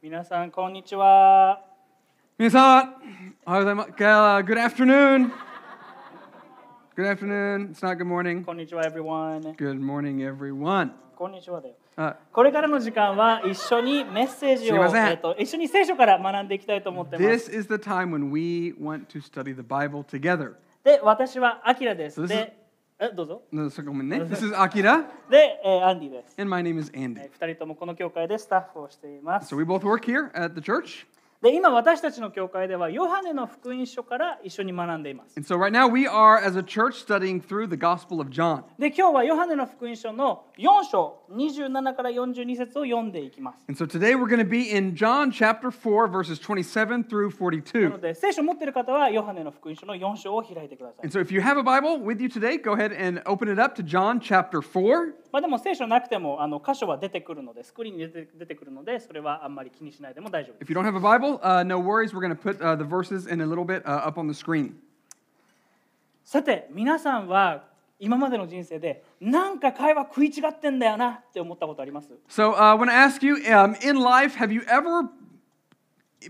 皆さん、こんにちは。皆さん、おはようございます。Uh, Good afternoon. Good afternoon. It's not good morning. こんにちは、everyone。Good morning, everyone. こんにちはだよ。Uh, これからの時間は一緒にメッセージを、えっと一緒に聖書から学んでいきたいと思ってます。this is the time when we want to study the Bible together. で、私はアキラです。So えどうぞ。 No, so come in. This is Akira, で、えーアンディです。 and my name is え Andy. ー二人ともこの教会でスタッフをしています。 So we both work here at the church. で今私たちの教会ではヨハネの福音書から一緒に学んでいます。で今日はヨハネの福音書の4章27から42節を読んでいきます。And so、today we're going to be in John chapter 4, verses 27 through 42. なので聖書を持ってる方はヨハネの福音書の4章を開いてください。And まあでも聖書なくてもあの箇所は出てくるのでスクリーンに出て,出てくるのでそれはあんまり気にしないでも大丈夫です。uh, no worries. We're going to put uh, the verses in a little bit uh, up on the screen. さて、皆さんは今までの人生で、なんか会話食い違ってんだよなって思ったことあります So uh, I want to ask you um, in life, have you ever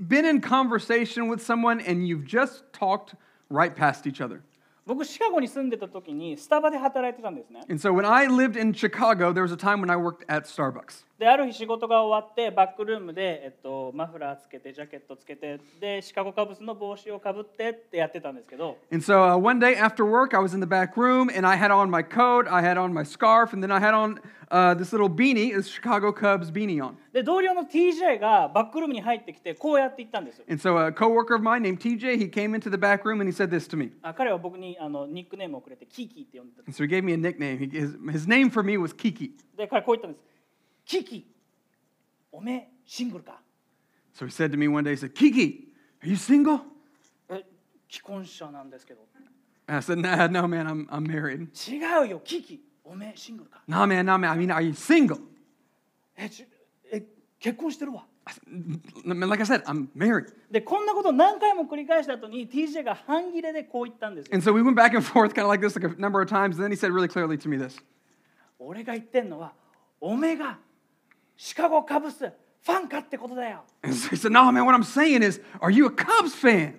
been in conversation with someone and you've just talked right past each other? 僕、シカゴに住んでた時にスタバで働いてたんですね。And so when I lived in Chicago, there was a time when I worked at Starbucks. で、ある日仕事が終わって、バックルームで、えっと、マフラーつけて、ジャケットつけて、で、シカゴカブスの帽子をかぶってってやってたんですけど、And so uh, one day after work, I was in the back room and I had on my coat, I had on my scarf, and then I had on Uh, this little beanie, this Chicago Cubs beanie on. で、同僚の TJ がバックルームに入ってきて、こうやって言ったんですよ。And so a coworker of mine named TJ, he came into the back room and he said this to me. And he gave me a nickname. His, his name for me was Kiki. So he said to me one day, he said, Kiki, are you single? え、既婚者なんですけど。And I said, nah, no, man, I'm, I'm married. 違うよ、キキ。おめえシングルか Nah, man, nah, man, I mean, are you single? え、ちえ結婚してるわ。I said, "Man, like I said, I'm married. で、こんなことを何回も繰り返した後に TJ が半切れでこう言ったんですよ。And so we went back and forth kind of like this like a number of times. And then he said really clearly to me this. 俺が言ってんのは、おめえがシカゴカブスファンかってことだよ。And so he said, no, man, what I'm saying is, are you a Cubs fan?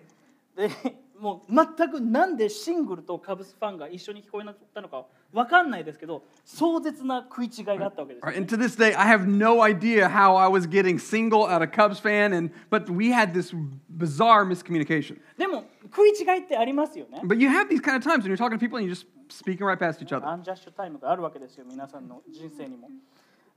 でもう全くなんでシングルとカブスファンが一緒に聞こえなかったのか分かんないですけど壮絶な食い違いがあったわけです right, and to this day, I have no idea how I was getting single out of Cubs fan, and but we had this bizarre miscommunication. でも食い違いってありますよね But you have these kind of times when you're talking to people and you're just speaking right past each other. アンジャッシュタイムがあるわけですよ皆さんの人生にも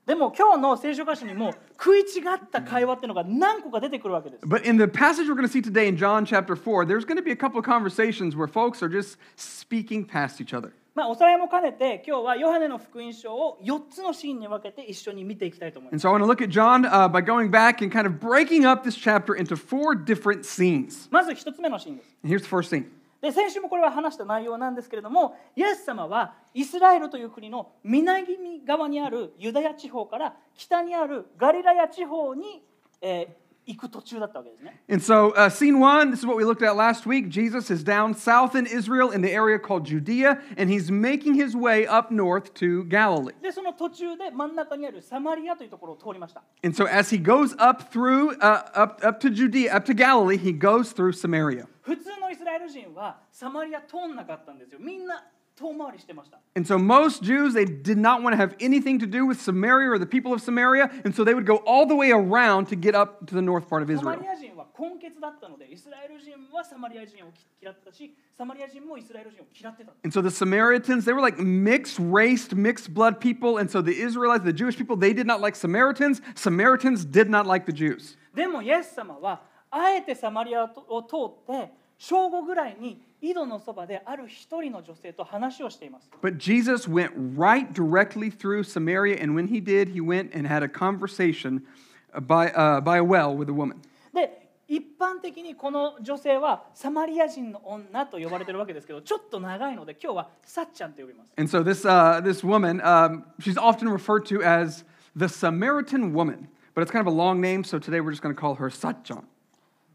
でも今日の聖書箇所にも食い違った会話っていうのが何個か出てくるわけです But in the passage we're going to see today in John chapter 4, there's going to be a couple of conversations where folks are just speaking past each other. まあおさらいも兼ねて今日はヨハネの福音書を4つのシーンに分けて一緒に見ていきたいと思いま And す so I want to look at John uh, by going back and kind of breaking up this chapter into four different scenes. まず1つ目のシーンです And here's the first scene. で先週もこれは話した内容なんですけれどもイエス様はイスラエルという国の南側にあるユダヤ地方から北にあるガリラヤ地方に、え ー行く途中だったわけですね。 And so, uh, scene one, this is what we looked at last week. Jesus is down south in Israel in the area called Judea, and he's making his way up north to Galilee. でその途中で真ん中にあるサマリアというところを通りました。 And so, as he goes up through, uh, up, up to Judea, up to Galilee, he goes through Samaria. 普通のイスラエル人はサマリア通んなかったんですよ。みんな遠回りしてました。 And so, most Jews, they did not want to have anything to do with Samaria or the people of Samaria, and so they would go all the way around to get up to the north part of サマ Israel. リア人は根血だったのでイスラエル人はサマリア人を嫌ってたしサマリア人もイスラエル人を嫌ってた。 And so the Samaritans, they were like mixed race, mixed blood people. And so the Israelites, the Jewish people, they did not like Samaritans. Samaritans did not like the Jews. でもイエス様はあえてサマリアを通って正午ぐらいに 井戸のそばである一人の女性と話をしています。 But Jesus went right directly through Samaria. And when he did, he went and had a conversation by, uh, by a well with a woman. で一般的にこの女性はサマリア人の女と呼ばれてるわけですけどちょっと長いので今日はサッちゃんと呼びます。 And so this, uh, this woman, um, she's often referred to as the Samaritan woman. But it's kind of a long name, so today we're just going to call her Satchan.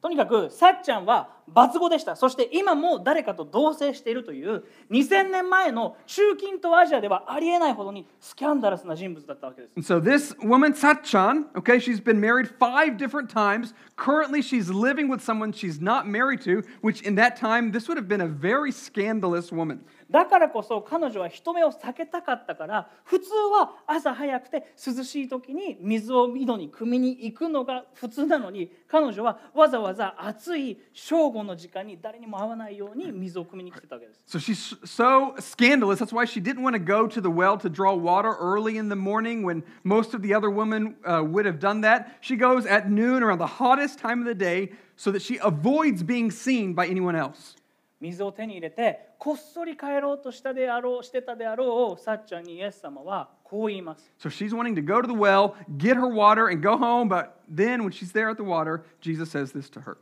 とにかくさっちゃんは罰語でしたそして今も誰かと同棲しているという2000年前の中近東アジアではありえないほどにスキャンダラスな人物だったわけです And so this woman, Satchan, okay, she's been married five different times. Currently, she's living with someone she's not married to, which in that time, this would have been a very scandalous woman. だからこそ彼女は人目を避けたかったから普通は朝早くて涼しい時に水を井戸に汲みに行くのが普通なのに彼女はわざわざ暑い正午の時間に誰にも会わないように水を汲みに来てたわけです。So she's so scandalous. That's why she didn't want to go to the well to draw water early in the morning when most of the other women uh, would have done that. She goes at noon around the hottest time of the day so that she avoids being seen by anyone else. 水を手に入れてこっそり帰ろうとしたであろうしてたであろうさっちゃんにイエス様はこう言います。So she's wanting to go to the well, get her water, and go home. But then when she's there at the water, Jesus says this to her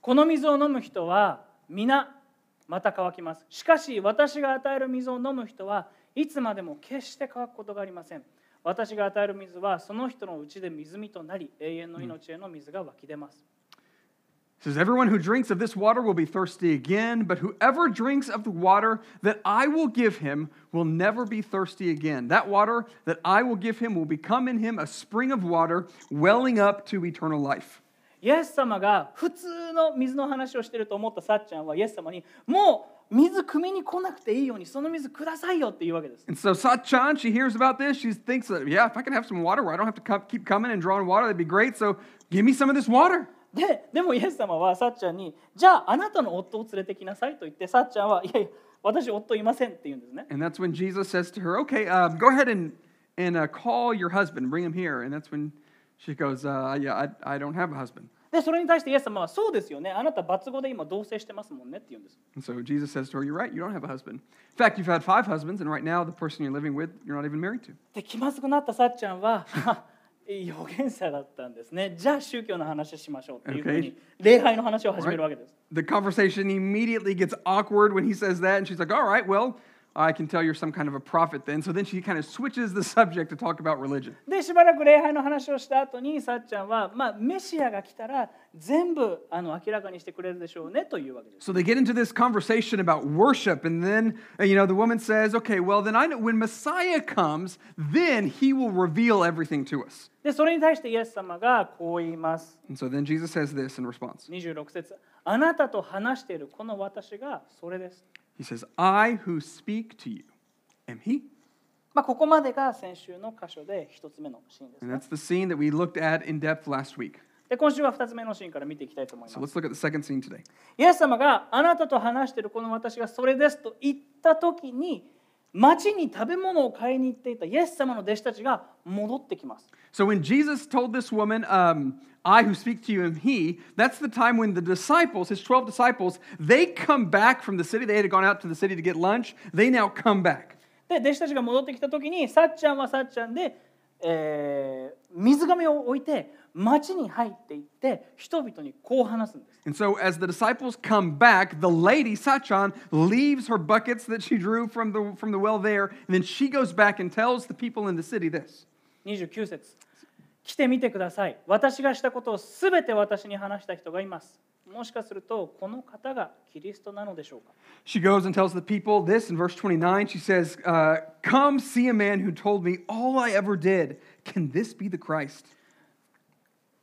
この水を飲む人は皆また乾きます。しかし私が与える水を飲む人はいつまでも決して乾くことがありません。私が与える水はその人のうちで水見となり永遠の命への水が湧き出ます。It says, Everyone who drinks of this water will be thirsty again, but whoever drinks of the water that I will give him will never be thirsty again. That water that I will give him will become in him a spring of water welling up to eternal life. イエス様が普通の水の話をしていると思ったさっちゃんはイエス様にもう水汲みに来なくていいようにその水くださいよって言うわけです。 And so Satchan, she hears about this. She thinks that, yeah, if I can have some water where I don't have to come, keep coming and drawing water, that'd be great. So give me some of this water. ででもイエス様はさっちゃんに「じゃああなたの夫を連れてきなさい」と言ってさっちゃんは「いやいや私夫いません」って言うんですね。And that's when Jesus says to her, okay, uh, go ahead and, and uh, call your husband, bring him here. And that's when she goes, uh, yeah, I, I don't have a husband. でそれに対してイエス様は「そうですよねあなた抜語で今同棲してますもんね」って言うんです。And so Jesus says to her, You're right, you don't have a husband. In fact, you've had five husbands, and right now the person you're living with, you're not even married to. で気まずくなったさっちゃんはあ預言者だったんですねじゃあ宗教の話をしましょうっていうふうに礼拝の話を始めるわけです。The conversation immediately gets awkward when he says that, and she's like, All right, well, I can tell you're some kind of a prophet then. So then she kind of switches the subject to talk about religion. でしばらく礼拝の話をした後にさっちゃんは、まあ、メシアが来たら全部あの明らかにしてくれるでしょうねというわけです。 So they get into this conversation about worship, and then, uh, you know, the woman says, Okay, well, then I know when Messiah comes, then he will reveal everything to us. でそれに対してイエス様がこう言います。 And so then Jesus says this in response 26節あなたと話しているこの私がそれです。 He says, I who speak to you am he. まあ、ここまでが先週の箇所で一つ目のシーンです、And ね that's。the scene that we looked at in depth last week. で今週は二つ目のシーンから見ていきたいと思い So ます。let's look at the second scene today. イエス様があなたと話しているこの私がそれですと言った時に町に食べ物を買いに行っていたイエス様の弟子たちが戻ってきます。So when Jesus told this woman, um, I who speak to you am he, that's the time when the disciples, his 12 disciples, they come back from the city. They had gone out to the city to get lunch. They now come back. で弟子たちが戻ってきた時にさっちゃんはさっちゃんで、えー水がめを置いて町に入っていって人々にこう話すんです。And so as the disciples come back, the lady, Sachan, leaves her buckets that she drew from the, from the well there, and then she goes back and tells the people in the city this. 29節来てみてください私がしたことをすべて私に話した人がいますもしかするとこの方がキリストなのでしょうか She goes and tells the people this in verse 29. She says, uh, Come see a man who told me all I ever did. Can this be the Christ?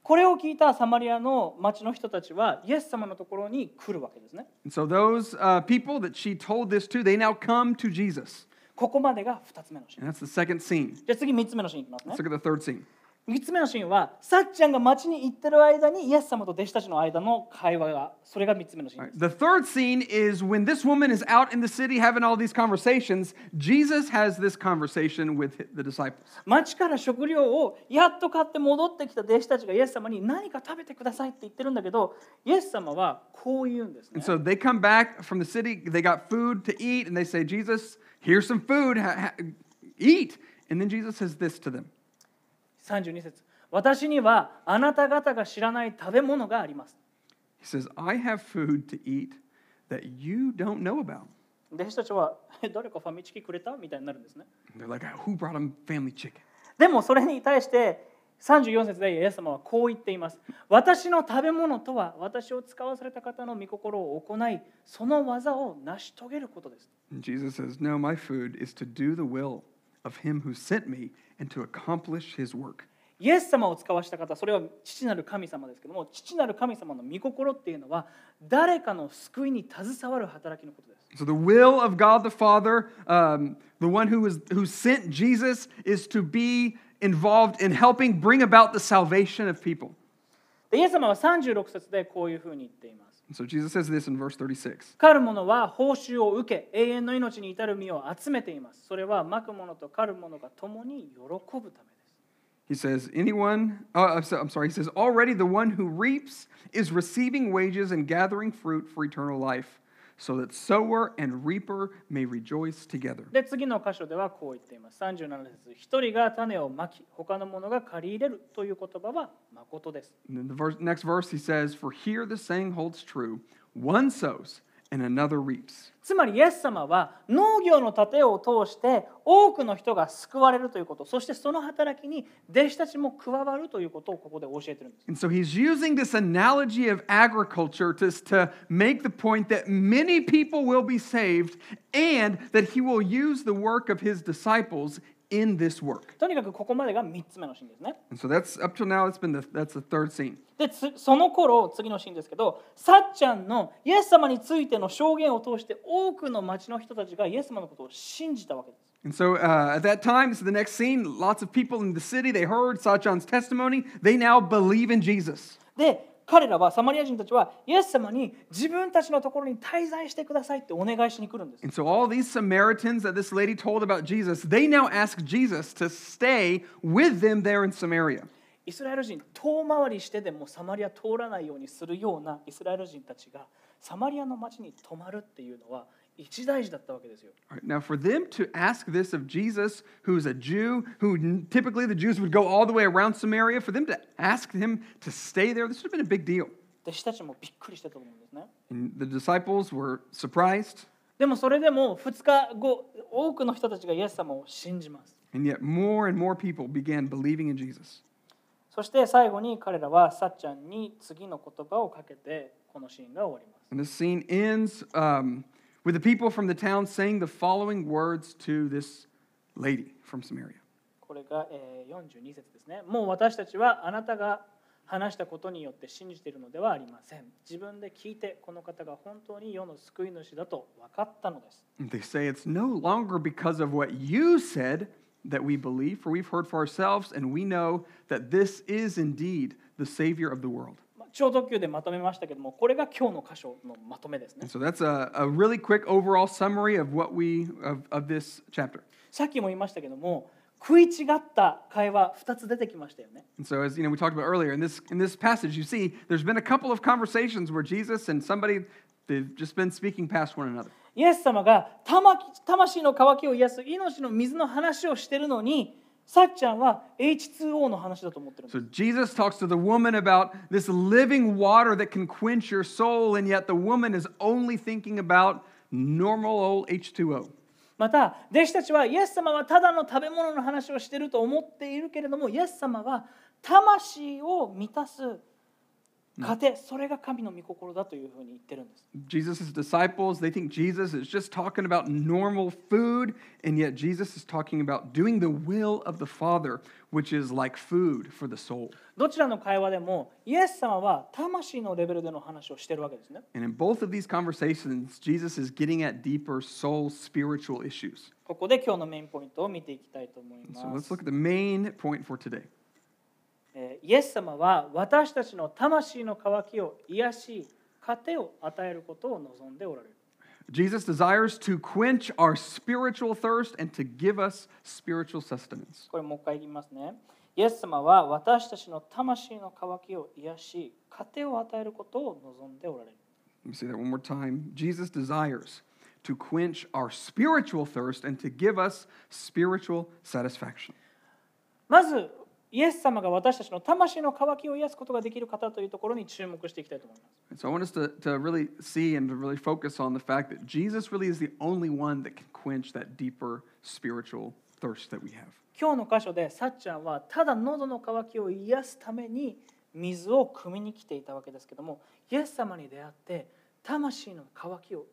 これを聞いたサマリアの町の人たちはイエス様のところに来るわけですね And so those uh, people that she told this to, they now come to Jesus. ここまでが2つ目のシーン And that's the second scene. じゃあ次3つ目のシーンいきますね Let's look at the third scene. 3つ目のシーンはさっちゃんが町に行ってる間にイエス様と弟子たちの間の会話がそれが3つ目のシーンです The third scene is when this woman is out in the city having all these conversations, Jesus has this conversation with the disciples. 町から食料をやっと買って戻ってきた弟子たちがイエス様に何か食べてくださいって言ってるんだけどイエス様はこう言うんですね And so they come back from the city, they got food to eat, and they say, Jesus, here's some food, ha- ha- eat. And then Jesus says this to them 32節私にはあなた方が知らない食べ物があります He says, I have food to eat that you don't know about. 弟子たちはえ誰かファミチキくれたみたいになるんですね And they're like, Who brought him family chicken? でもそれに対して34節でイエス様はこう言っています。私の食べ物とは私を使わされた方の御心を行い、その技を成し遂げることです。And Jesus says, No, my food is to do the will of him who sent me and to accomplish his work. イエス様を使わした方、それは父なる神様ですけども、父なる神様の御心っていうのは、誰かの救いに携わる働きのことです。 So the will of God the Father, um, the one who was who sent Jesus, is to be involved in helping bring about the salvation of people. でイエス様は36節でこういうふうに言っています。 And so Jesus says this in verse 36. 狩る者は報酬を受け、永遠の命に至る身を集めています。それはまく者と狩る者が共に喜ぶためです。 He says, anyone, oh, I'm so- I'm sorry, he says, already the one who reaps is receiving wages and gathering fruit for eternal life, so that sower and reaper may rejoice together. で次の箇所ではこう言っています。37節一人が種をまき、他の者が借り入れるという言葉は誠です。 And then the verse, next verse, he says, For here the saying holds true one sows and another reaps. つまりイエス様は農業の盾を通して多くの人が救われるということ、そしてその働きに弟子たちも加わるということをここで教えてるんです。 And so he's using this analogy of agriculture to, to make the point that many people will be saved and that he will use the work of his disciples in this work. とにかくここまでが3つ目のシーンですね。 And so that's up till now, it's been the, that's the third scene. でつその頃次のシーンですけどさっちゃんのイエス様についての証言を通して多くの町の人たちがイエス様のことを信じたわけです。And so uh, at that time, this is the next scene. Lots of people in the city, they heard Sachan's testimony. They now believe in Jesus. で彼らはサマリア人たちはイエス様に自分たちのところに滞在してくださいってお願いしに来るんです。And so all these Samaritans that this lady told about Jesus, they now ask Jesus to stay with them there in Samaria. イスラエル人遠回りしてでもサマリア通らないようにするようなイスラエル人たちがサマリアの町に泊まるっていうのは一大事だったわけですよ。Now, for them to ask this of Jesus, who's a Jew, who typically the Jews would go all the way around Samaria, for them to ask him to stay there, this would have been a big deal. 弟子たちもびっくりしてたと思うんですね。And the disciples were surprised, でもそれでも2日後多くの人たちがイエス様を信じます。and yet more and more people began believing in Jesus. そして最後に彼らはさっちゃんに次の言葉をかけてこのシーンが終わります。And this scene ends um, with the people from the town saying the following words to this lady from Samaria. これが、えー42節ですね。もう私たちはあなたが話したことによって信じているのではありません。自分で聞いてこの方が本当に世の救い主だと分かったのです。They say it's no longer because of what you said that we believe, for we've heard for ourselves, and we know that this is indeed the Savior of the world. まあ超特急でまとめましたけども、これが今日の箇所のまとめですね And。so that's a, a really quick overall summary of what we of, of this chapter. さっきも言いましたけども、食い違った会話2つ出てきましたよね。 And so as you know, we talked about earlier in this in this passage, you see there's been a couple of conversations where Jesus and somebody they've just been speaking past one another. イエス様が魂魂の渇きを癒す命の水の話をしてるのに、さっちゃんは H2O の話だと思ってるんです。So Jesus talks to the woman about this living water that can quench your soul, and yet the woman is only thinking about normal old H2O. また弟子たちはイエス様はただの食べ物の話をしていると思っているけれどもイエス様は魂を満たす糧それが神の御心だというふうに言ってるんです Jesus' disciples, they think Jesus is just talking about normal food, and yet Jesus is talking about doing the will of the Father, which is like food for the soul. どちらの会話でもイエス様は魂のレベルでの話をしてるわけですね And in both of these conversations, Jesus is getting at deeper soul spiritual issues. ここで今日のメインポイントを見ていきたいと思い So ま let's す look at the main point for today. えーイエス様は私たちの魂の渇きを癒し糧を与えることを望んでおられる Jesus desires to quench our spiritual thirst and to give us spiritual sustenance. これもう一回言いますね。イエス様は私たちの魂の渇きを癒し、糧を与えることを望んでおられる。Let me say that one more time. Jesus desires to quench our spiritual thirst and to give us spiritual satisfaction. まず、イエス様が私たちの魂の渇きを癒すことができる方というところに注目していきたいと思います。So I want us to, to really see and to really focus on the fact that Jesus really is the only one that can quench that deeper spiritual thirst that we have. 今日の箇所でさっちゃんはただ喉の渇きを癒すために水を汲みに来ていたわけですけどもイエス様に出会って魂の渇きを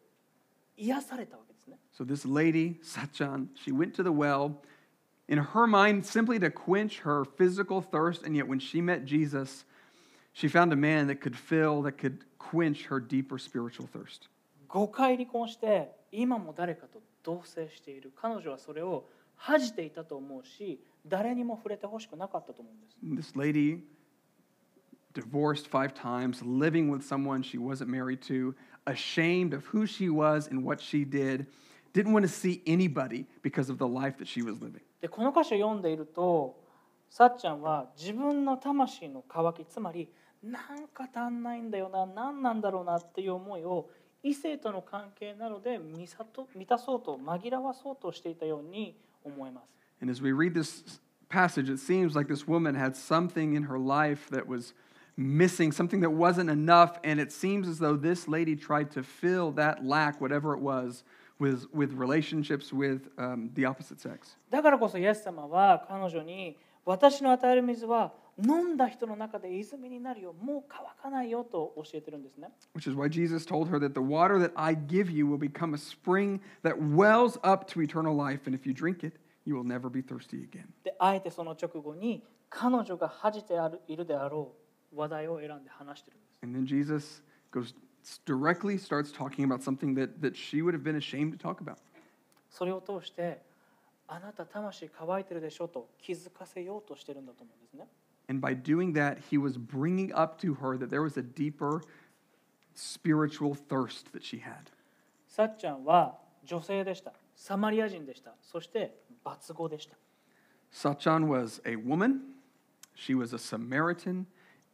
癒されたわけですね So this lady, Sachan, she went to the well in her mind simply to quench her physical thirst, and yet when she met Jesus, she found a man that could fill, that could quench her deeper spiritual thirst. 5回離婚して今も誰かと同棲している彼女はそれを恥じていたと思うし誰にも触れてほしくなかったと思うんです This lady, divorced five times, living with someone she wasn't married to, ashamed of who she was and what she did, didn't want to see anybody because of the life that she was living. でこの箇所読んでいるとさっちゃんは自分の魂の渇きつまりなんか足んないんだよな何なんだろうなっていう思いを異性との関係なので満さと満たそうと紛らわそうとしていたように思えます。 And as we read this passage, it seems like this woman had something in her life that was missing, something that wasn't enough. And it seems as though this lady tried to fill that lack, whatever it was, with, with relationships with um, the opposite sex. だからこそイエス様は彼女に私の与える水は飲んだ人の中で泉になるよもう乾かないよと教えてるんですね。 Which is why Jesus told her that the water that I give you will become a spring that wells up to eternal life. And if you drink it, you will never be thirsty again. であえてその直後に彼女が恥じてあるいるであろう話題を選んで話してるんです。 And then Jesus goes directly starts talking about something that, that she would have been ashamed to talk about. それを通してあなた魂乾いてるでしょと気づかせようとしてるんだと思うんですね。 And by doing that, he was bringing up to her that there was a deeper spiritual thirst that she had. さっちゃんは女性でした。サマリア人でした。そして罰語でした。 Sachan was a woman, she was a Samaritan,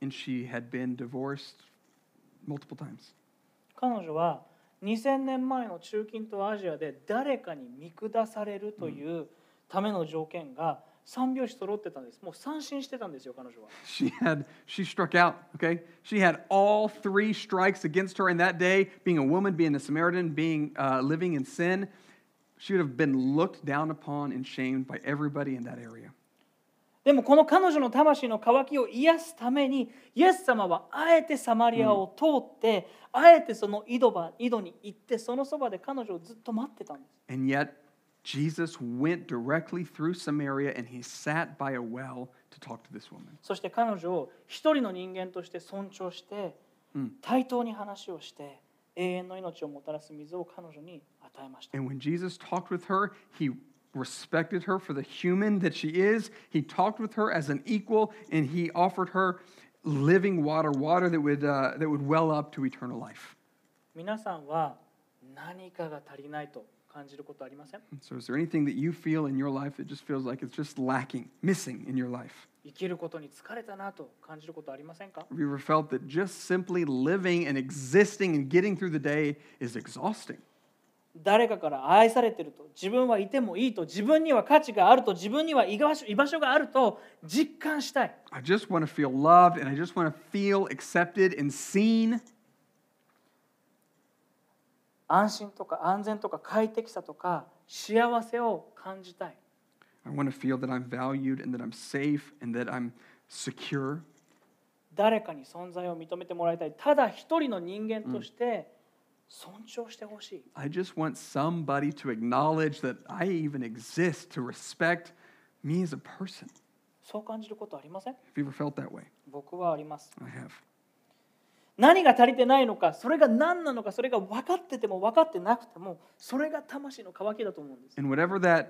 and she had been divorced multiple times. 彼女は2000年前の中近東アジアで誰かに見下されるというための条件が三拍子揃ってたんです。もう三振してたんですよ、彼女は。 She had she struck out, okay? She had all three strikes against her in that day, being a woman, being a Samaritan, being uh, living in sin. She would have been looked down upon and shamed by everybody in that area. でもこの彼女の魂の渇きを癒すためにイエス様はあえてサマリアを通って、あえてその井戸場井戸に行ってそのそばで彼女をずっと待ってたんです。And yet, Jesus went directly through Samaria and he sat by a well to talk to this woman. そして彼女を一人の人間として尊重して、対等に話をして永遠の命をもたらす水を彼女に与えました。And when Jesus talked with her, he respected her for the human that she is. He talked with her as an equal, and he offered her living water, water that would, uh, that would well up to eternal life. 皆さんは何かが足りないと感じることありません So, is there anything that you feel in your life that just feels like it's just lacking, missing in your life? 生きることに疲れたなと感じることありませんか Have you ever felt that just simply living and existing and getting through the day is exhausting? 誰かから愛されてると自分はいてもいいと自分には価値があると自分には居場所居場所があると実感したい I just want to feel loved and I just want to feel accepted and seen. 安心とか安全とか快適さとか幸せを感じたい I want to feel that I'm valued and that I'm safe and that I'm secure. 誰かに存在を認めてもらいたいただ一人の人間として尊重してほしい、I just want somebody to acknowledge that I even exist, to respect me as a person. そう感じることありません Have you ever felt that way? 僕はあります I have. 何が足りてないのかそれが何なのかそれが分かってても分かってなくてもそれが魂の渇きだと思うんです And whatever that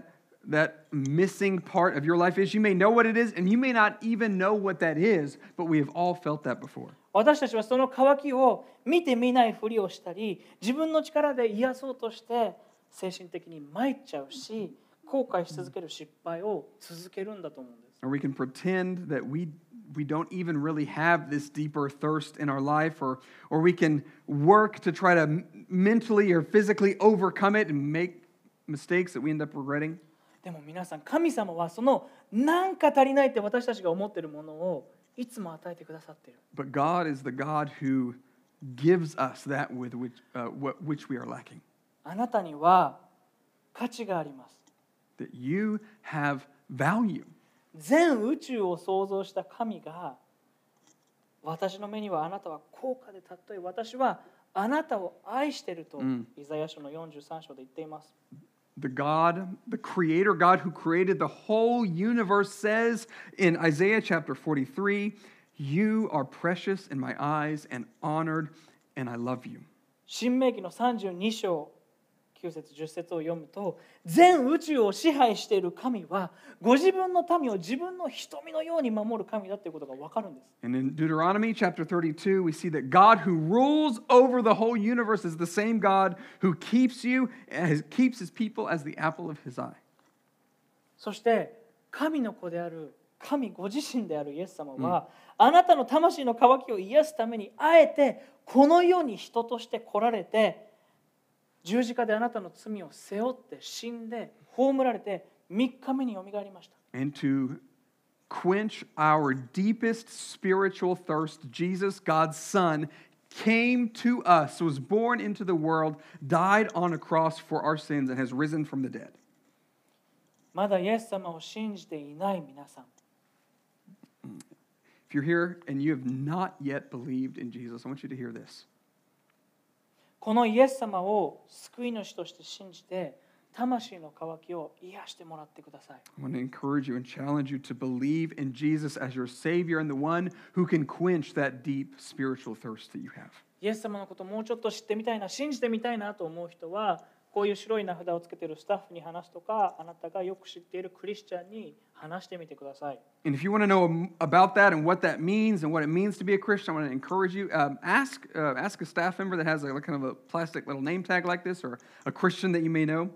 that missing part of your life is, you may know what it is, and you may not even know what that is, but we have all felt that before. 私たちはその渇きを見て見ないふりをしたり自分の力で癒そうとして精神的に参っちゃうし後悔し続ける失敗を続けるんだと思うんです Or we can pretend that we we don't even really have this deeper thirst in our life, or or we can work to try to m- mentally or physically overcome it and make mistakes that we end up regretting. でも皆さん神様はその何か足りないって私たちが思っているものをいつも与えてくださっている But God is the God who gives us that with which uh, which we are lacking. あなたには価値があります that you have value. 全宇宙を創造した神が私の目にはあなたは高価で尊い私はあなたを愛していると、うんイザヤ書の43章で言っています。The God, the creator God who created the whole universe says in Isaiah chapter 43, You are precious in my eyes and honored, and I love you. 新明記の32章 9節10節を読むと全宇宙を支配している神はご自分の民を自分の瞳のように守る神だということが分かるんです。And in Deuteronomy chapter 32, we see that God who rules over the whole universe is the same God who keeps you, keeps his people as the apple of his eye. そして神の子である神ご自身であるイエス様は、あなたの魂の渇きを癒すためにあえてこの世に人として来られて十字架であなたの罪を背負って死んで葬られて3日目によみがえりました。 And to quench our deepest spiritual thirst, Jesus, God's Son, came to us, was born into the world, died on a cross for our sins, and has risen from the dead. まだイエス様を信じていない皆さん If you're here and you have not yet believed in Jesus, I want you to hear this. このイエス様を救い主として信じて魂の渇きを癒してもらってください I want to encourage you and challenge you to believe in Jesus as your Savior and the one who can quench that deep spiritual thirst that you have. イエス様のことをもうちょっと知ってみたいな信じてみたいなと思う人はこういう白い名札をつけているスタッフに話すとかあなたがよく知っているクリスチャンに話してみてください And if you want to know about that and what that means and what it means to be a Christian, I want to encourage you. Um, ask, uh, ask a staff member that has a, kind of a plastic little name tag like this or a Christian that you may know.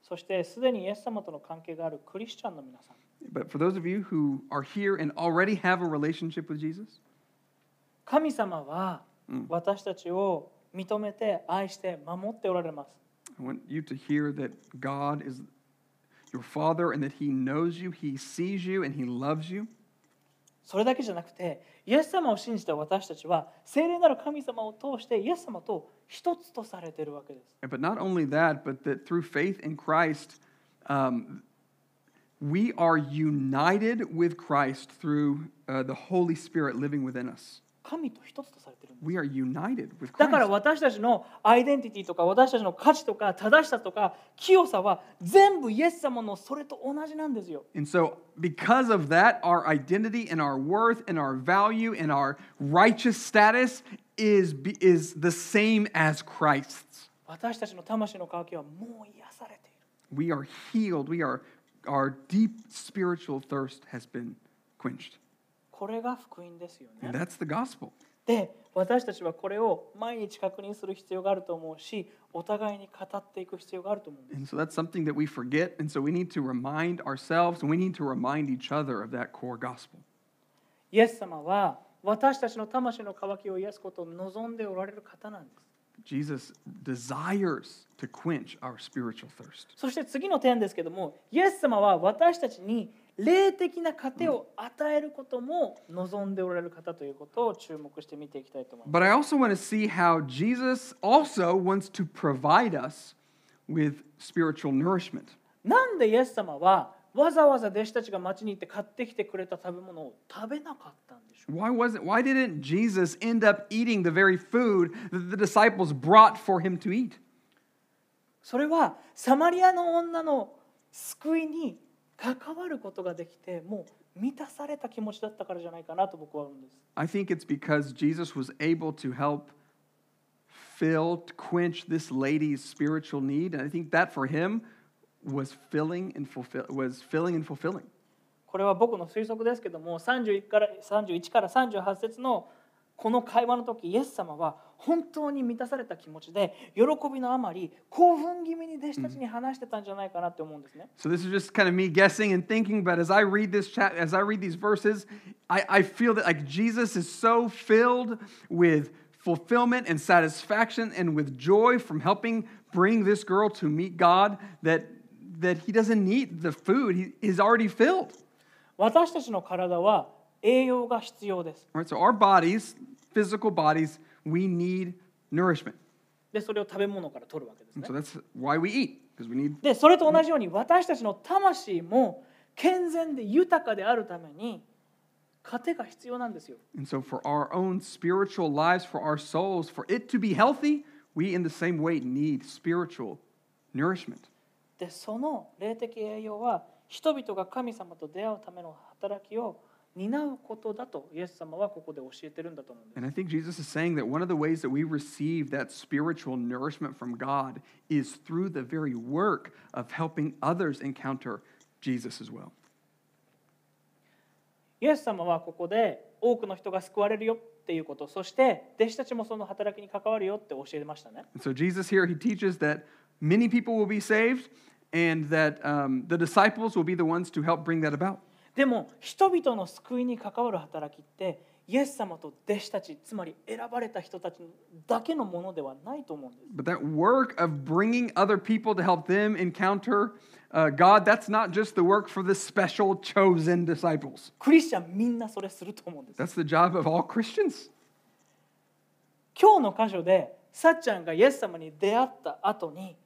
そしてすでにイエス様との関係があるクリスチャンの皆さん But for those of you who are here and already have a relationship with Jesus, 神様は私たちを認めて愛して守っておられます I want you to hear that God is your Father and that He knows you, He sees you, and He loves you. それだけじゃなくてイエス様を信じた私たちは聖霊なる神様を通してイエス様と一つとされているわけです But not only that, but that through faith in Christ, um, we are united with Christ through uh, the Holy Spirit living within us. 神と一つとされているんですだから.私たちのアイデンティティとか私たちの価値とか正しさとか清さは全部イエス様のそれと同じなんですよ And so, because of that, our identity and our worth and our value and our righteous status is, is the same as Christ's. 私たちの魂の渇きはもう癒されている We are healed. We are, our deep spiritual thirst has been quenched. これが福音ですよ And ね that's the gospel. で私たちはこれを毎日確認する必要があると思うしお互いに語っていく必要があると思うんです And so that's something that we forget. And so we need to remind ourselves and we need to remind each other of that core gospel. イエス様は私たちの魂の渇きを癒すことを望んでおられる方なんです Jesus desires to quench our spiritual thirst. そして次の点ですけどもイエス様は私たちに霊的な糧を与えることも望んでおられる方ということを注目して見ていきたいと思います。But I also want to see how Jesus also wants to provide us with spiritual nourishment. なんでイエス様はわざわざ弟子たちが町に行って買ってきてくれた食べ物を食べなかったんでしょう Why wasn't why didn't Jesus end up eating the very food that the disciples brought for him to eat? それはサマリアの女の救いに関わることができてもう満たされた気持ちだったからじゃないかなと僕は思うんです。I think it's because Jesus was able to help fill, quench this lady's spiritual need. And I think that for him was filling and fulfill was filling and fulfilling. これは僕の推測ですけども31から31から38節のこの会話の時イエス様は本当に満たされた気持ちで喜びのあまり興奮気味に弟子たちに話してたんじゃないかなって思うんですね。 So this is just kind of me guessing and thinking, but as I read this chat, as I read these verses, I, I feel that like Jesus is so filled with fulfillment and satisfaction and with joy from helping bring this girl to meet God that that he doesn't need the food. He is already filled. 私たちの体は栄養が必要です。 All right, so our bodies, physical bodies, we need nourishment. でそれを食べ物から取るわけですね so that's why we eat, we need でそれと同じように私たちの魂も健全で豊かであるために糧が必要なんですよ And so, for our own spiritual lives, for our souls, for it to be healthy, we in the same way need spiritual nourishment. でその霊的栄養は人々が神様と出会うための働きを担うことだとイエス様はここで教えてるんだと思うんです And I think Jesus is saying that one of the ways that we receive that spiritual nourishment from God is through the very work of helping others encounter Jesus as well. イエス様はここで多くの人が救われるよっていうことそして弟子たちもその働きに関わるよって教えましたね so, Jesus here, he teaches that many people will be saved and that um, the disciples will be the ones to help bring that about. でも人々の救いに関わる働きってイエス様と弟子たちつまり選ばれた人たちだけのものではないと思うんです But that work of bringing other people to help them encounter uh, God, that's not just the work for the special chosen disciples. クリスチャンみんなそれすると思うんです That's the job of all Christians. 今日の箇所でさっちゃんがイエス様に出会った後に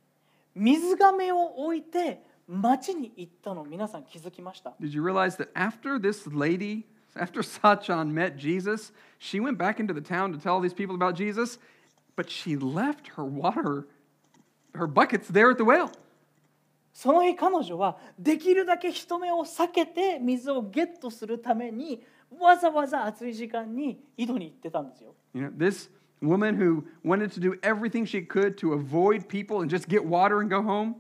水がめを置いて町に行ったの皆さん気づきました Did you realize that after this lady, after Sachan met Jesus, she went back into the town to tell these people about Jesus, but she left her water, her buckets there at the well. その日彼女はできるだけ人目を避けて水をゲットするためにわざわざ暑い時間に井戸に行ってたんですよ You know, this woman who wanted to do everything she could to avoid people and just get water and go home,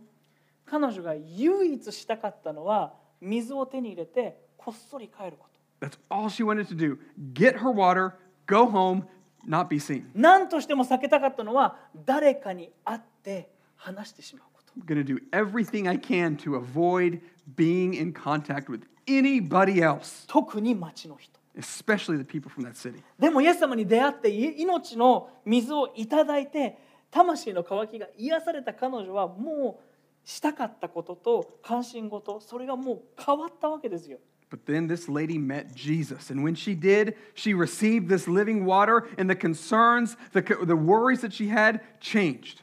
彼女が唯一したかったのは水を手に入れてこっそり帰ること that's all she wanted to do. Get her water, go home, not be seen. 何としても避けたかったのは誰かに会って話してしまうこと I'm going to do everything I can to avoid being in contact with anybody else, 特に町の人 especially the people from that city. でもイエス様に出会ってい命の水をいただいて魂の渇きが癒された彼女はもうしたかったことと関心事それがもう変わったわけですよ But then this lady met Jesus. And when she did, she received this living water, and the concerns, the, the worries that she had changed.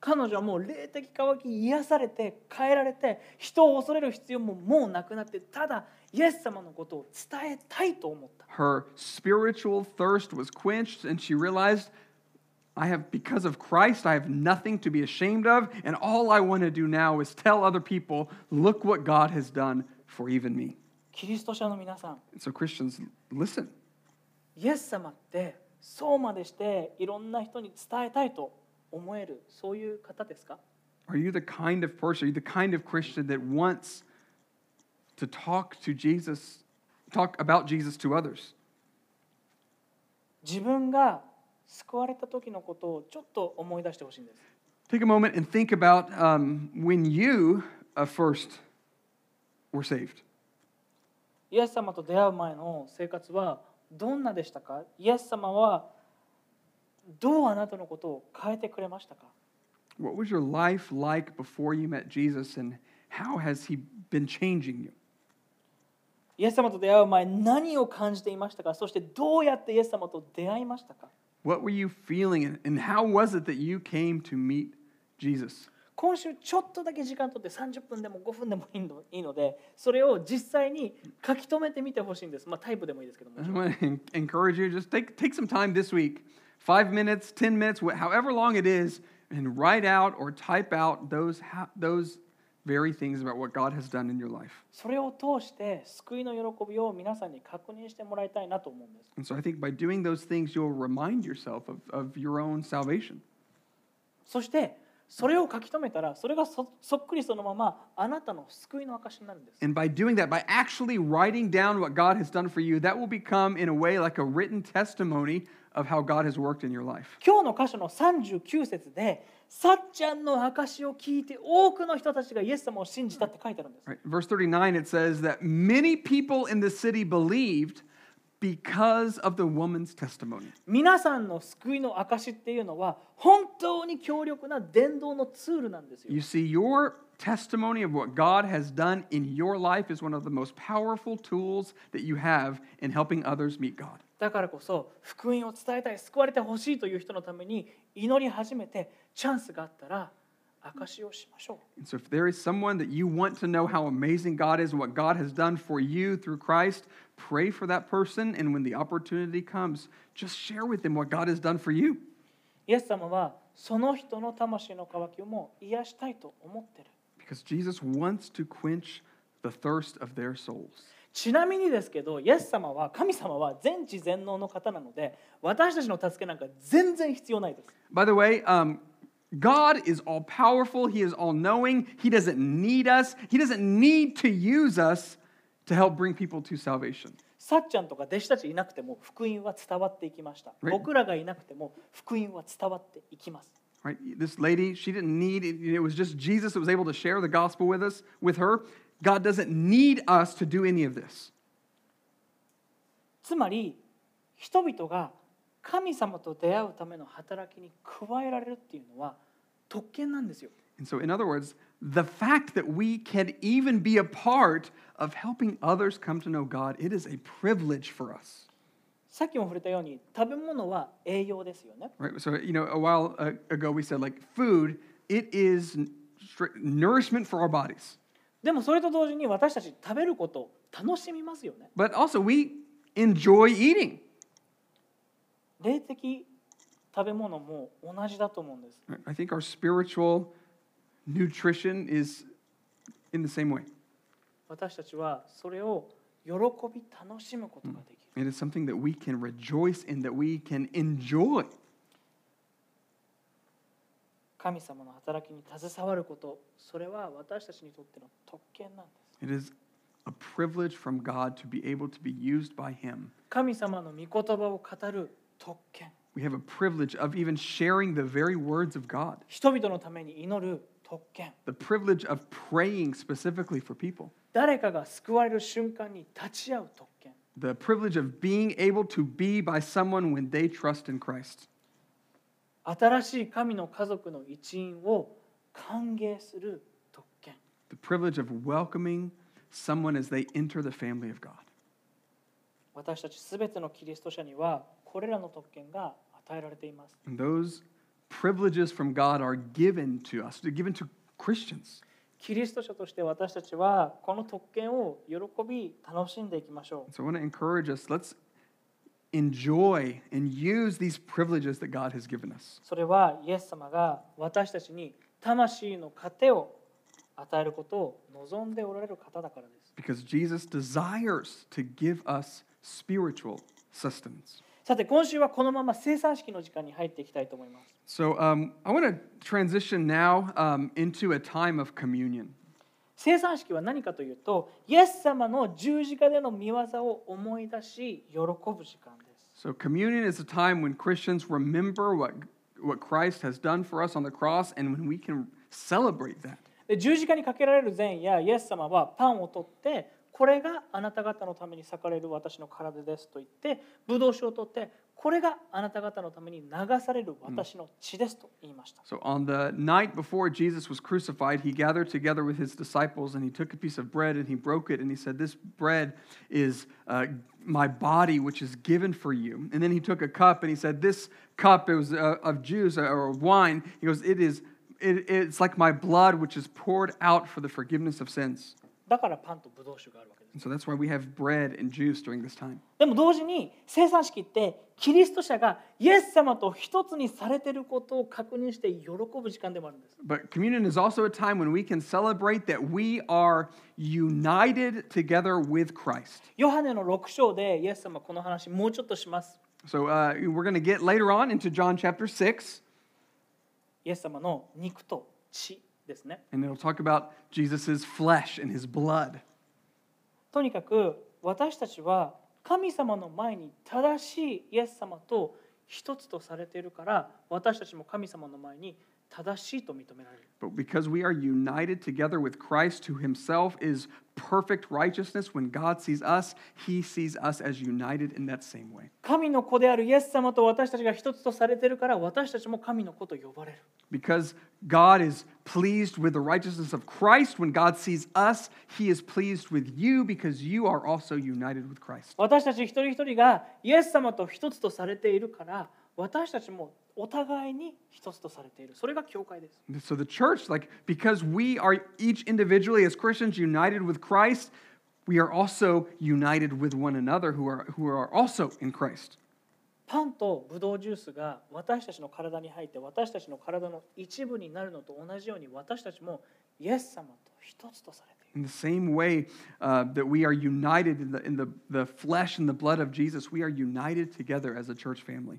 彼女はもう霊的渇き癒されて変えられて人を恐れる必要ももうなくなってただイエス様のことを伝えたいと思った Her spiritual thirst was quenched, and she realized, I have, because of Christ, I have nothing to be ashamed of, and all I want to do now is tell other people, look what God has done for even me. キリスト者の皆さん And so, Christians, listen. イエス様ってそうまでしていろんな人に伝えたいと思えるそういう方ですか Are you the kind of person, are you the kind of Christian that wants to talk to Jesus, talk about Jesus to others? 自分が 救われた時のことをちょっと思い出してほしいんです Take a moment and think about um, when you uh, first were saved. イエス様と出会う前の生活はどんなでしたかイエス様はどうあなたのことを変えてくれましたか What was your life like before you met Jesus, and how has He been changing you? イエス様と出会う前何を感じていましたかそしてどうやってイエス様と出会いましたか What were you feeling, and- and how was it that you came to meet Jesus? 今週ちょっとだけ時間とって30分でも5分でもいいのいいのでそれを実際に書き留めてみてほしいんですまあタイプでもいいですけども I want to encourage you just take, take some time this week, five minutes, 10 minutes, wh- however long it is, and write out or type out those, ha- those very things about what God has done in your life. それを通して救いの喜びを皆さんに確認してもらいたいなと思うんです And so I think by doing those things, you'll remind yourself of, of your own salvation. そしてそれを書き留めたらそれがそそっくりそのままあなたの救いの証になるんです And by doing that, by actually writing down what God has done for you, that will become, in a way, like a written testimony of how God has worked in your life. 今日の箇所の39節で さっちゃんの証を聞いて多くの人たちがイエス様を信じたって書いてあるんです Right? Verse 39, it says that many people in the city believed because of the woman's testimony. 皆さんの救いの証っていうのは本当に強力な伝道のツールなんですよ You see, your testimony of what God has done in your life is one of the most powerful tools that you have in helping others meet God. だからこそ福音を伝えたい救われてほしいという人のために祈り始めてチャンスがあったら証しをしましょう And so, if there is someone that you want to know how amazing God is and what God has done for you through Christ, pray for that person. And when the opportunity comes, just share with them what God has done for you. イエス様はその人の魂の渇きをも癒したいと思ってる Because Jesus wants to quench the thirst of their souls. ちなみにですけどイエス様は神様は全知全能の方なので私たちの助けなんか全然必要ないです By the way, um, God is all powerful, He is all knowing, He doesn't need us, He doesn't need to use us to help bring people to salvation. さっちゃんとか弟子たちいなくても福音は伝わっていきました Right. 僕らがいなくても福音は伝わっていきます Right? This lady, she didn't need it. It was just Jesus that was able to share the gospel with us, with her. God doesn't need us to do any of this. つまり人々が神様と出会うための働きに加えられるっていうのは特権なんですよ And so, in other words, the fact that we can even be a part of helping others come to know God, it is a privilege for us. さっきも触れたように食べ物は栄養ですよね Right? So, you know, a while uh, ago we said like food, it is n- stri- nourishment for our bodies. でもそれと同時に私たち食べることを楽しみますよね But also, we enjoy eating. 霊的食べ物も同じだと思うんです? I think our spiritual nutrition is in the same way. 私たちはそれを喜び楽しむことができる It is something that we can rejoice in, that we can enjoy. 神様の働きに携わることそれは私たちにとっての特権なんです It is a privilege from God to be able to be used by Him. 神様の御言葉を語る特権 We have a privilege of even sharing the very words of God, 人々のために祈る特権 the privilege of praying specifically for people, 誰かが救われる瞬間に立ち会う特権 the privilege of being able to be by someone when they trust in Christ, 新しい神の家族の一員を歓迎する特権 the privilege of welcoming someone as they enter the family of God. 私たちすべてのキリスト者にはこれらの特権が与えられています And those privileges from God are given to us, given to Christians. キリスト者として私たちはこの特権を喜び楽しんでいきましょう So I want to encourage us let's enjoy and use these privileges that God has given us. それはイエス様が私たちに魂の糧を与えることを望んでおられる方だからです Because Jesus desires to give us spiritual sustenance. さて今週はこのまま生産式の時間に入っていきたいと思います So um, I want to transition now um, into a time of communion. 生産式は何かというとイエス様の十字架での見業を思い出し喜ぶ時間です So communion is a time when Christians remember what, what Christ has done for us on the cross and when we can celebrate that. で十字架にかけられる前夜イエス様はパンを取ってこれがあなた方のために裂かれる私の体ですと言ってブドウ酒を取って これがあなた方のために流される私の血ですと言いました So on the night before Jesus was crucified, he gathered together with his disciples and he took a piece of bread and he broke it and he said, This bread is uh, my body, which is given for you. And then he took a cup and he said, This cup it was uh, of juice or wine. He goes, It is. It, it's like my blood, which is poured out for the forgiveness of sins. だからパンとブドウ酒があるわけです so that's why we have bread and juice during this time. でも同時に生産式ってキリスト者がイエス様と一つにされていることを確認して喜ぶ時間でもあるんです But communion is also a time when we can celebrate that we are united together with Christ. ヨハネの6章でイエス様はこの話もうちょっとします So uh, we're going to get later on into John chapter 6, イエス様の肉と血ですね and it'll talk about Jesus' flesh and his blood. とにかく私たちは神様の前に正しいイエス様と一つとされているから私たちも神様の前に正しいと認められる But because we are united together with Christ, who himself is perfect righteousness, when God sees us, he sees us as united in that same way. 神の子であるイエス様と私たちが一つとされているから私たちも神の子と呼ばれる Because God is pleased with the righteousness of Christ, when God sees us, he is pleased with you because you are also united with Christ. 私たち一人一人がイエス様と一つとされているから私たちもお互いに一つとされているそれが教会です So the church, like, because we are each individually as Christians united with Christ, we are also united with one another who are, who are also in Christ. パンとブドウジュースが私たちの体に入って私たちの体の一部になるのと同じように私たちもイエス様と一つとされている In the same way uh, that we are united in, the, in the, the flesh and the blood of Jesus, we are united together as a church family.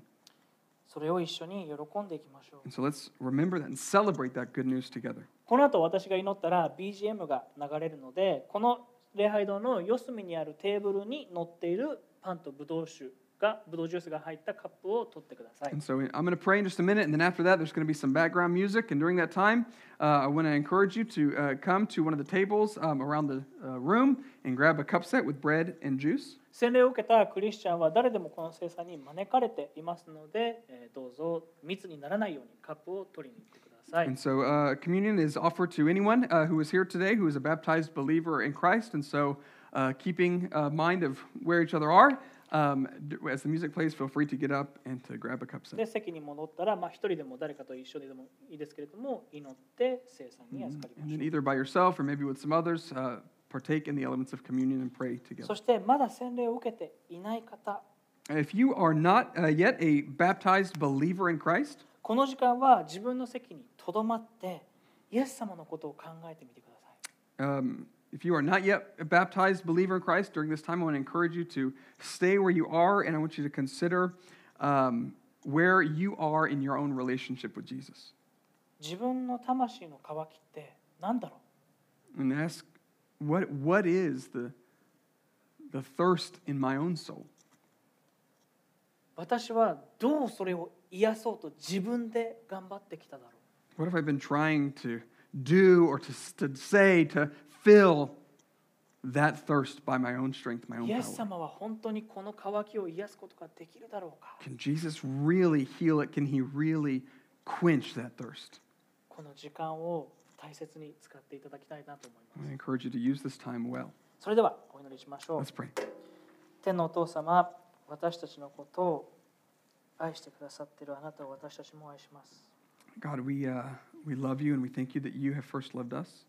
それを一緒に喜んでいきましょう And so let's remember that and celebrate that good news together. この後私が祈ったら BGM が流れるのでこの礼拝堂の四隅にあるテーブルに乗っているパンとブドウ酒 がブドウジュースが入ったカップを取ってください And so I'm going to pray in just a minute, and then after that, there's going to be some background music. And during that time, uh, I want to encourage you to uh, come to one of the tables um, around the uh, room and grab a cup set with bread and juice. 洗礼を受けたクリスチャンは誰でもこの聖餐に招かれていますので、えーどうぞ密にならないようにカップを取りに行ってください And so uh, communion is offered to anyone uh, who is here today who is a baptized believer in Christ. And so, uh, keeping uh, mind of where each other are, um, d- as the music plays, feel free to get up and to grab a cup set. で席に戻ったら、まあ、一人でも誰かと一緒でもいいですけれども祈って聖餐に預かりま And し then ょう either by yourself or maybe with some others, uh, partake in the elements of communion and pray together. そしてまだ洗礼を受けていない方 If you are not uh, yet a baptized believer in Christ, この時間は自分の席にとどまってイエス様のことを考えてみてください um, if you are not yet a baptized believer in Christ during this time, I want to encourage you to stay where you are and I want you to consider um, where you are in your own relationship with Jesus. 自分の魂の渇きって何だろ And ask, what, what is the, the thirst in my own soul? う私はどうそれを癒そうと自分で頑張ってきただろう What have I been trying to do or to, to say to fill that thirst by my own strength, my own イエ power? ス様は本当にこの渇きを癒すことができるだろうか Can Jesus really heal it? Can he really quench that thirst? この時間を大切に使っていただきたいなと思い I ます encourage you to use this time well. それではお祈りしましょう Let's pray. 天のお父様私たちのことを愛してくださっているあなたを私たちも愛します God, we, uh, we love you and we thank you that you have first loved us.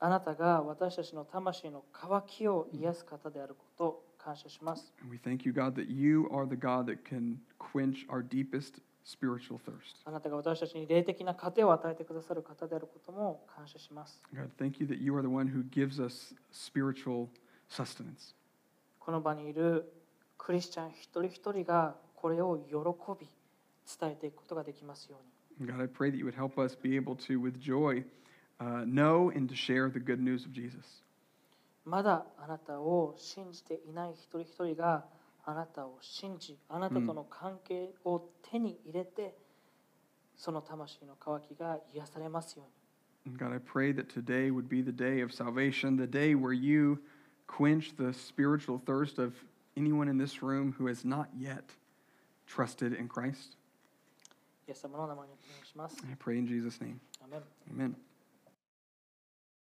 あなたが私たちの魂の渇きを癒す方であることを感謝します。We thank you, God, that you are the God that can quench our deepest spiritual thirst. あなたが私たちに霊的な糧を与えてくださる方であることも感謝します。God, thank you that you are the one who gives us spiritual sustenance. この場にいるクリスチャン一人一人がこれを喜び伝えていくことができますように。God, I pray that you would help us be able to, with joy, uh, know and to share the good news of Jesus. まだあなたを信じていない一人一人があなたを信じ、あなたとの関係を手に入れて、その魂の渇きが癒されますように。 And God, I pray that today would be the day of salvation, the day where you quench the spiritual thirst of anyone in this room who has not yet trusted in Christ. イエス様の名前にお願いします。 I pray in Jesus' name. アメン Amen.